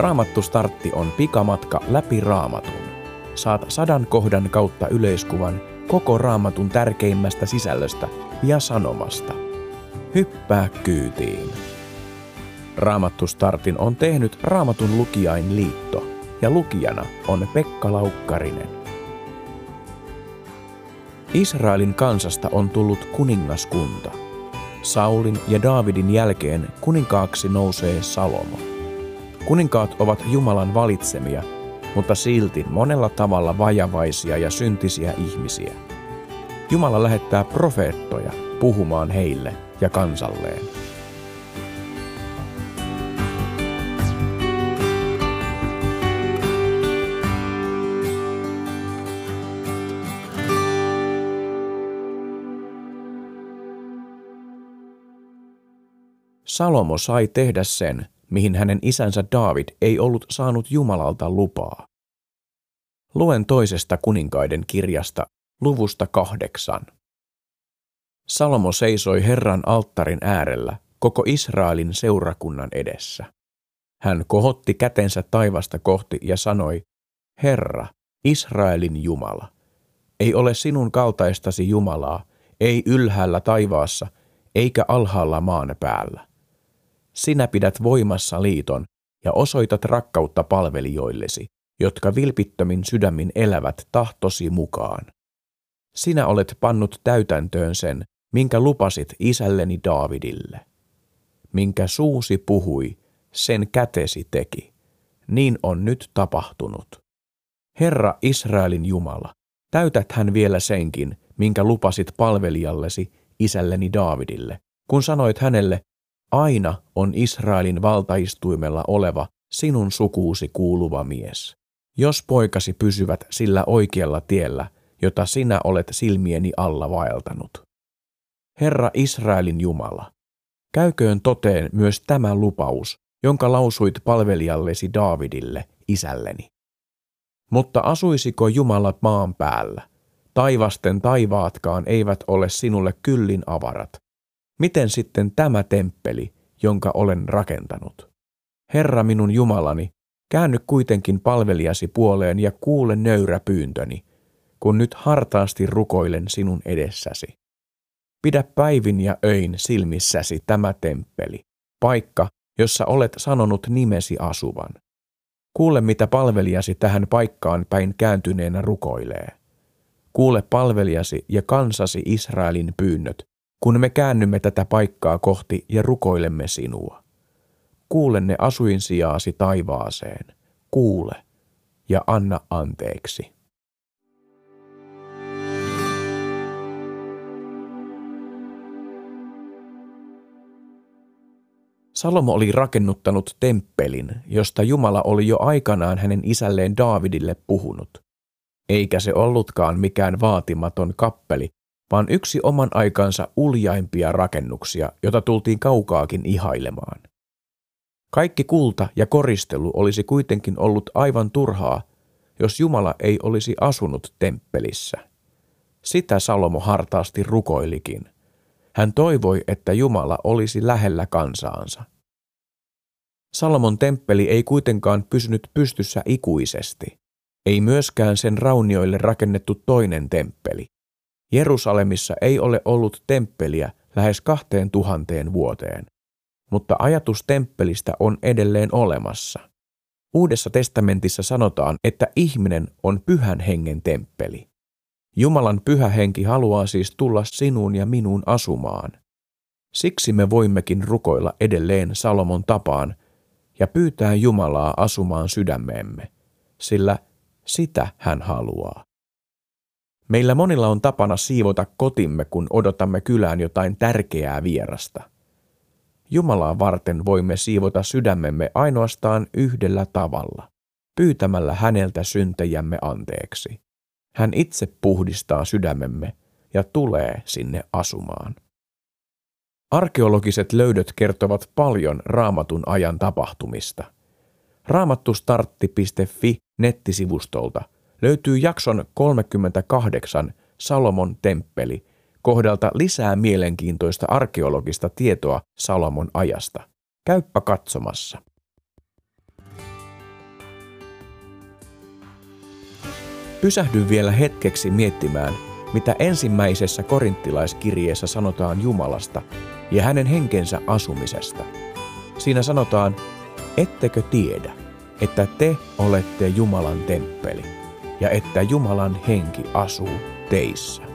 Raamattu startti on pikamatka läpi raamatun. Saat sadan kohdan kautta yleiskuvan koko raamatun tärkeimmästä sisällöstä ja sanomasta. Hyppää kyytiin. Raamattu startin on tehnyt Raamatun lukijain liitto ja lukijana on Pekka Laukkarinen. Israelin kansasta on tullut kuningaskunta. Saulin ja Daavidin jälkeen kuninkaaksi nousee Salomo. Kuninkaat ovat Jumalan valitsemia, mutta silti monella tavalla vajavaisia ja syntisiä ihmisiä. Jumala lähettää profeettoja puhumaan heille ja kansalleen. Salomo sai tehdä sen, mihin hänen isänsä David ei ollut saanut Jumalalta lupaa. Luen toisesta kuninkaiden kirjasta, luvusta kahdeksan. Salomo seisoi Herran alttarin äärellä koko Israelin seurakunnan edessä. Hän kohotti kätensä taivasta kohti ja sanoi, Herra, Israelin Jumala, ei ole sinun kaltaistasi Jumalaa, ei ylhäällä taivaassa, eikä alhaalla maan päällä sinä pidät voimassa liiton ja osoitat rakkautta palvelijoillesi, jotka vilpittömin sydämin elävät tahtosi mukaan. Sinä olet pannut täytäntöön sen, minkä lupasit isälleni Daavidille. Minkä suusi puhui, sen kätesi teki. Niin on nyt tapahtunut. Herra Israelin Jumala, täytät hän vielä senkin, minkä lupasit palvelijallesi, isälleni Daavidille, kun sanoit hänelle, Aina on Israelin valtaistuimella oleva sinun sukuusi kuuluva mies. Jos poikasi pysyvät sillä oikealla tiellä, jota sinä olet silmieni alla vaeltanut. Herra Israelin Jumala, käyköön toteen myös tämä lupaus, jonka lausuit palvelijallesi Daavidille, isälleni. Mutta asuisiko Jumala maan päällä? Taivasten taivaatkaan eivät ole sinulle kyllin avarat, Miten sitten tämä temppeli, jonka olen rakentanut? Herra minun Jumalani, käänny kuitenkin palvelijasi puoleen ja kuule nöyrä pyyntöni, kun nyt hartaasti rukoilen sinun edessäsi. Pidä päivin ja öin silmissäsi tämä temppeli, paikka, jossa olet sanonut nimesi asuvan. Kuule, mitä palvelijasi tähän paikkaan päin kääntyneenä rukoilee. Kuule palvelijasi ja kansasi Israelin pyynnöt, kun me käännymme tätä paikkaa kohti ja rukoilemme sinua. Kuule ne asuinsijaasi taivaaseen, kuule ja anna anteeksi. Salomo oli rakennuttanut temppelin, josta Jumala oli jo aikanaan hänen isälleen Daavidille puhunut. Eikä se ollutkaan mikään vaatimaton kappeli, vaan yksi oman aikansa uljaimpia rakennuksia, jota tultiin kaukaakin ihailemaan. Kaikki kulta ja koristelu olisi kuitenkin ollut aivan turhaa, jos Jumala ei olisi asunut temppelissä. Sitä Salomo hartaasti rukoilikin. Hän toivoi, että Jumala olisi lähellä kansaansa. Salomon temppeli ei kuitenkaan pysynyt pystyssä ikuisesti. Ei myöskään sen raunioille rakennettu toinen temppeli. Jerusalemissa ei ole ollut temppeliä lähes kahteen tuhanteen vuoteen, mutta ajatus temppelistä on edelleen olemassa. Uudessa testamentissa sanotaan, että ihminen on pyhän hengen temppeli. Jumalan pyhä henki haluaa siis tulla sinuun ja minuun asumaan. Siksi me voimmekin rukoilla edelleen Salomon tapaan ja pyytää Jumalaa asumaan sydämeemme, sillä sitä hän haluaa. Meillä monilla on tapana siivota kotimme, kun odotamme kylään jotain tärkeää vierasta. Jumalaa varten voimme siivota sydämemme ainoastaan yhdellä tavalla, pyytämällä häneltä syntejämme anteeksi. Hän itse puhdistaa sydämemme ja tulee sinne asumaan. Arkeologiset löydöt kertovat paljon raamatun ajan tapahtumista. Raamattustartti.fi nettisivustolta – löytyy jakson 38 Salomon temppeli kohdalta lisää mielenkiintoista arkeologista tietoa Salomon ajasta. Käyppä katsomassa. Pysähdy vielä hetkeksi miettimään, mitä ensimmäisessä korinttilaiskirjeessä sanotaan Jumalasta ja hänen henkensä asumisesta. Siinä sanotaan, ettekö tiedä, että te olette Jumalan temppeli ja että Jumalan henki asuu teissä.